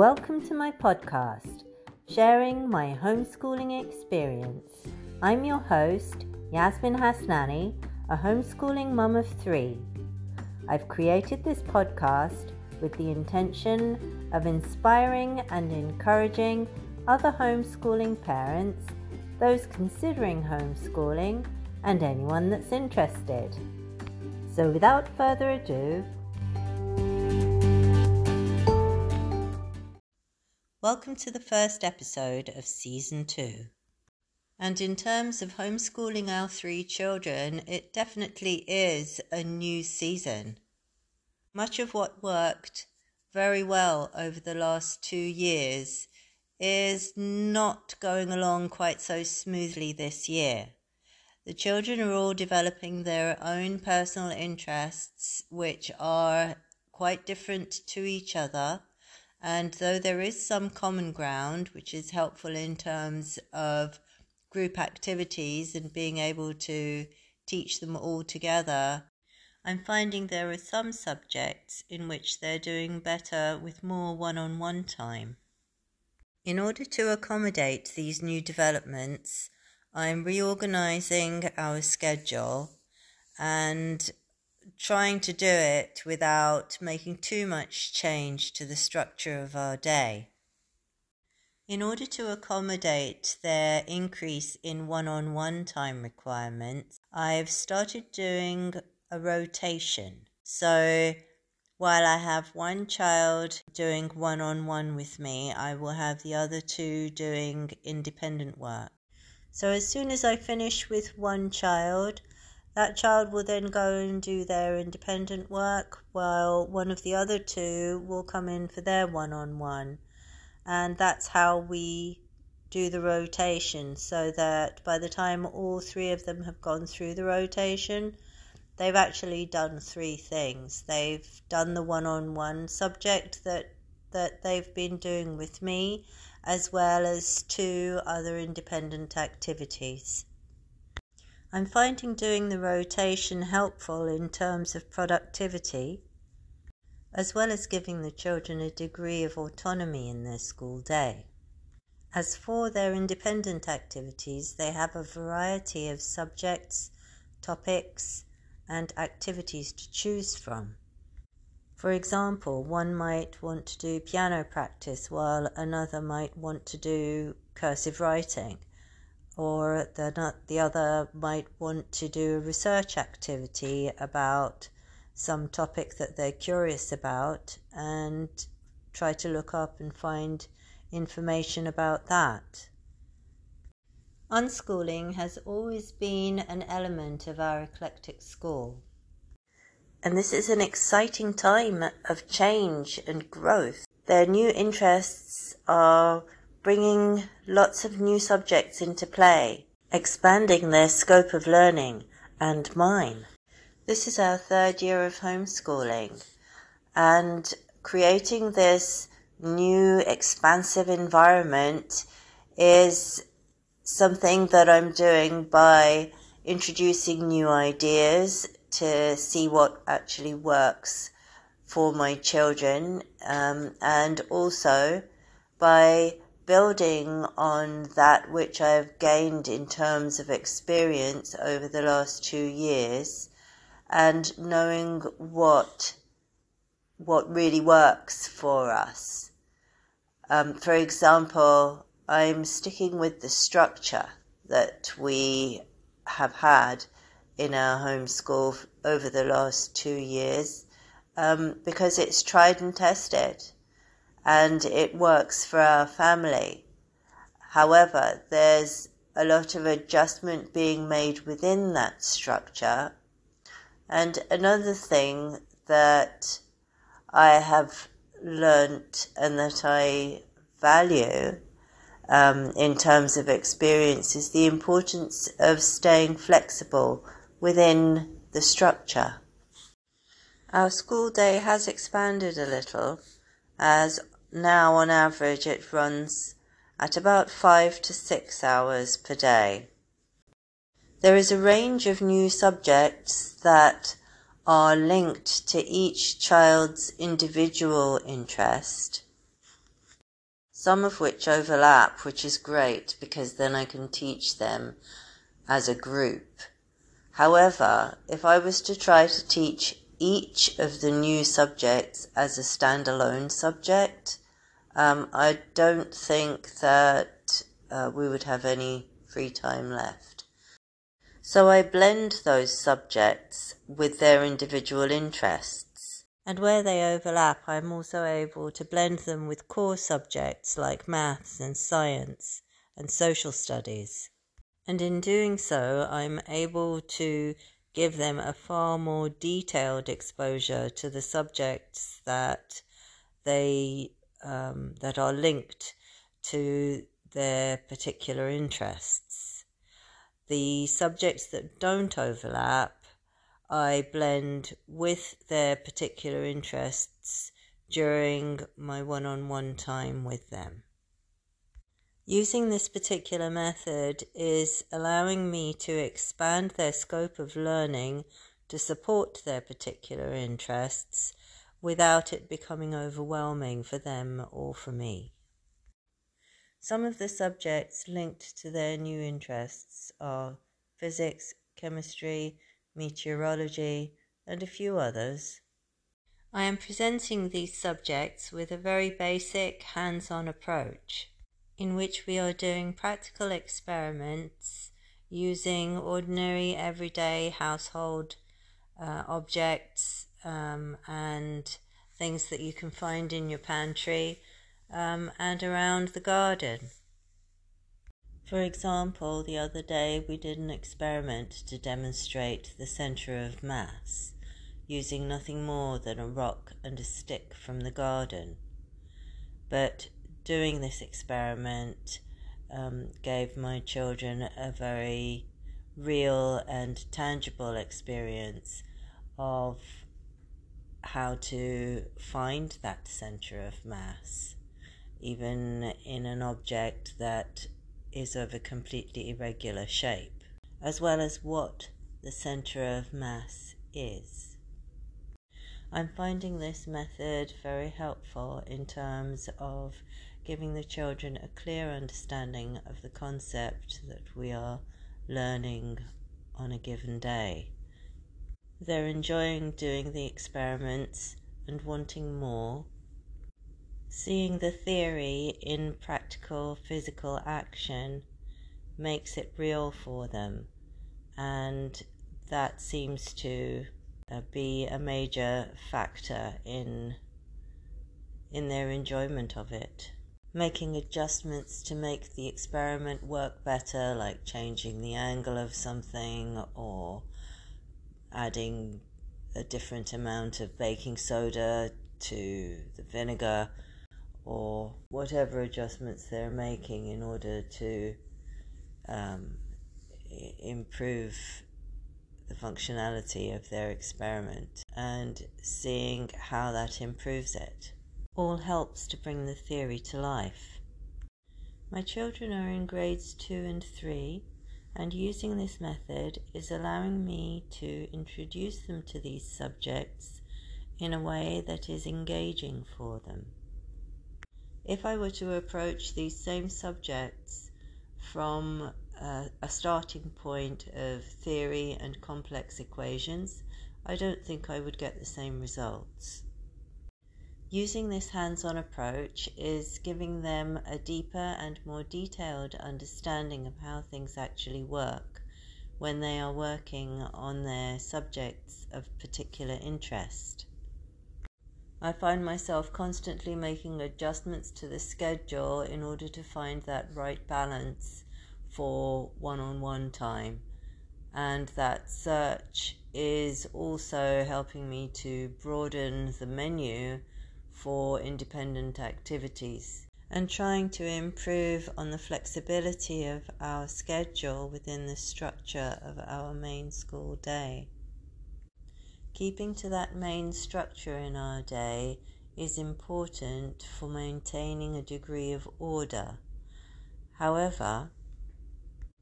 Welcome to my podcast, sharing my homeschooling experience. I'm your host, Yasmin Hasnani, a homeschooling mum of three. I've created this podcast with the intention of inspiring and encouraging other homeschooling parents, those considering homeschooling, and anyone that's interested. So, without further ado, welcome to the first episode of season two. And in terms of homeschooling our three children, it definitely is a new season. Much of what worked very well over the last two years is not going along quite so smoothly this year. The children are all developing their own personal interests, which are quite different to each other. And though there is some common ground, which is helpful in terms of group activities and being able to teach them all together, I'm finding there are some subjects in which they're doing better with more one on one time. In order to accommodate these new developments, I'm reorganizing our schedule and trying to do it without making too much change to the structure of our day. In order to accommodate their increase in one on one time requirements, I've started doing a rotation. So while I have one child doing one on one with me, I will have the other two doing independent work. So as soon as I finish with one child, that child will then go and do their independent work while one of the other two will come in for their one on one. And that's how we do the rotation so that by the time all three of them have gone through the rotation, they've actually done three things. They've done the one-on-one subject that that they've been doing with me, as well as two other independent activities. I'm finding doing the rotation helpful in terms of productivity, as well as giving the children a degree of autonomy in their school day. As for their independent activities, they have a variety of subjects, topics, and activities to choose from. For example, one might want to do piano practice while another might want to do cursive writing, or the, the other might want to do a research activity about some topic that they're curious about and try to look up and find information about that. Unschooling has always been an element of our eclectic school. And this is an exciting time of change and growth. Their new interests are bringing lots of new subjects into play, expanding their scope of learning and mine. This is our third year of homeschooling and creating this new expansive environment is something that I'm doing by introducing new ideas to see what actually works for my children, um, and also by building on that which I've gained in terms of experience over the last two years and knowing what what really works for us. Um, for example, I'm sticking with the structure that we have had in our homeschool over the last two years um, because it's tried and tested and it works for our family. However, there's a lot of adjustment being made within that structure. And another thing that I have learnt and that I value um, in terms of experience is the importance of staying flexible within the structure. Our school day has expanded a little, as now on average it runs at about five to six hours per day. There is a range of new subjects that are linked to each child's individual interest some of which overlap, which is great because then I can teach them as a group. However, if I was to try to teach each of the new subjects as a standalone subject, um, I don't think that uh, we would have any free time left. So I blend those subjects with their individual interests. And where they overlap, I'm also able to blend them with core subjects like maths and science and social studies. And in doing so, I'm able to give them a far more detailed exposure to the subjects that they um, that are linked to their particular interests. The subjects that don't overlap, I blend with their particular interests during my one on one time with them. Using this particular method is allowing me to expand their scope of learning to support their particular interests without it becoming overwhelming for them or for me. Some of the subjects linked to their new interests are physics, chemistry, meteorology, and a few others. I am presenting these subjects with a very basic hands on approach in which we are doing practical experiments using ordinary everyday household uh, objects um, and things that you can find in your pantry um, and around the garden. For example, the other day we did an experiment to demonstrate the centre of mass using nothing more than a rock and a stick from the garden. But doing this experiment um, gave my children a very real and tangible experience of how to find that center of mass even in an object that is of a completely irregular shape, as well as what the center of mass is. I'm finding this method very helpful in terms of giving the children a clear understanding of the concept that we are learning on a given day. They're enjoying doing the experiments and wanting more Seeing the theory in practical physical action makes it real for them, and that seems to uh, be a major factor in in their enjoyment of it. Making adjustments to make the experiment work better, like changing the angle of something or adding a different amount of baking soda to the vinegar or whatever adjustments they're making in order to um, improve the functionality of their experiment and seeing how that improves it all helps to bring the theory to life. My children are in grades 2 and 3 and using this method is allowing me to introduce them to these subjects in a way that is engaging for them. If I were to approach these same subjects from a, a starting point of theory and complex equations, I don't think I would get the same results. Using this hands on approach is giving them a deeper and more detailed understanding of how things actually work when they are working on their subjects of particular interest. I find myself constantly making adjustments to the schedule in order to find that right balance for one on one time. And that search is also helping me to broaden the menu for independent activities and trying to improve on the flexibility of our schedule within the structure of our main school day. Keeping to that main structure in our day is important for maintaining a degree of order. However,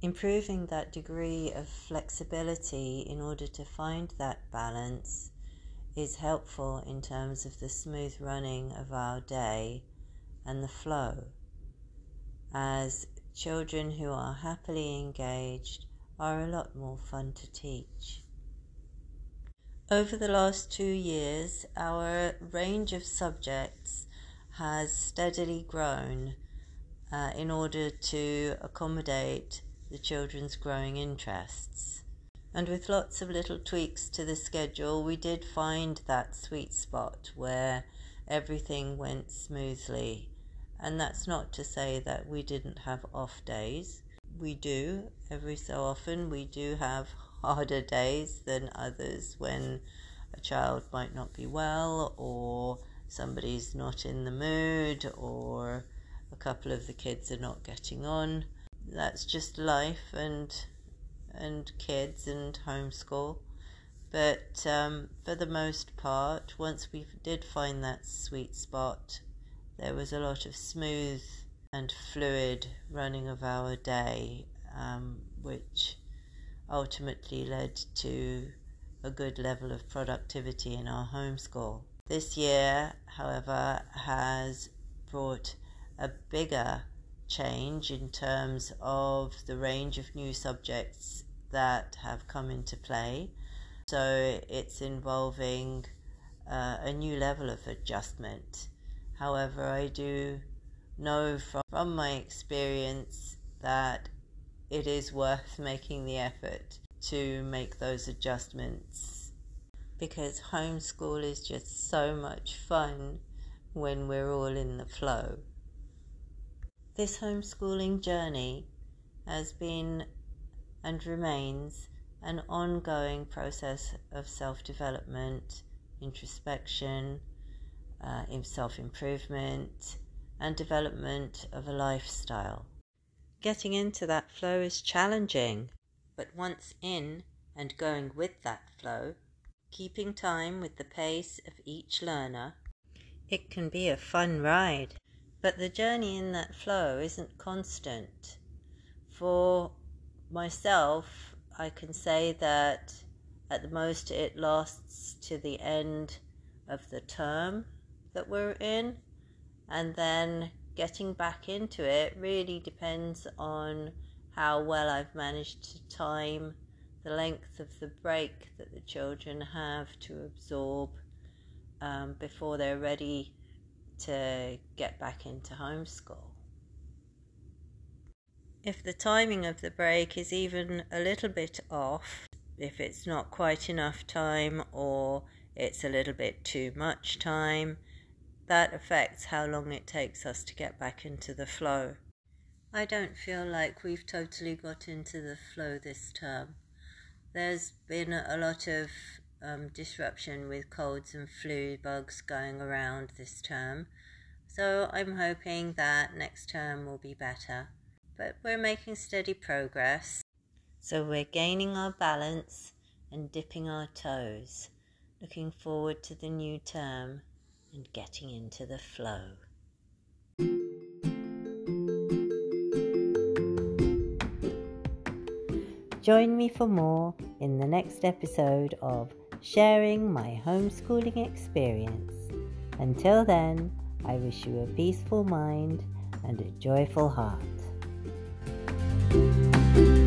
improving that degree of flexibility in order to find that balance is helpful in terms of the smooth running of our day and the flow. as children who are happily engaged are a lot more fun to teach. Over the last two years, our range of subjects has steadily grown uh, in order to accommodate the children's growing interests. And with lots of little tweaks to the schedule, we did find that sweet spot where everything went smoothly. And that's not to say that we didn't have off days. We do, every so often, we do have harder days than others when a child might not be well or somebody's not in the mood or a couple of the kids are not getting on. That's just life and and kids and homeschool. But um, for the most part, once we did find that sweet spot, there was a lot of smooth and fluid running of our day, um, which ultimately led to a good level of productivity in our homeschool. This year, however, has brought a bigger change in terms of the range of new subjects that have come into play. So it's involving uh, a new level of adjustment. However, I do know from, from my experience that it is worth making the effort to make those adjustments because homeschool is just so much fun when we're all in the flow. This homeschooling journey has been and remains an ongoing process of self development, introspection, uh, self improvement, and development of a lifestyle. Getting into that flow is challenging, but once in and going with that flow, keeping time with the pace of each learner, it can be a fun ride. But the journey in that flow isn't constant. For myself, I can say that at the most it lasts to the end of the term that we're in, and then getting back into it really depends on how well I've managed to time the length of the break that the children have to absorb um, before they're ready to get back into homeschool. If the timing of the break is even a little bit off, if it's not quite enough time or it's a little bit too much time, that affects how long it takes us to get back into the flow. I don't feel like we've totally got into the flow this term. There's been a lot of um, disruption with colds and flu bugs going around this term, so I'm hoping that next term will be better. But we're making steady progress, so we're gaining our balance and dipping our toes, looking forward to the new term and getting into the flow. Join me for more in the next episode of Sharing My Homeschooling Experience. Until then, I wish you a peaceful mind and a joyful heart thank you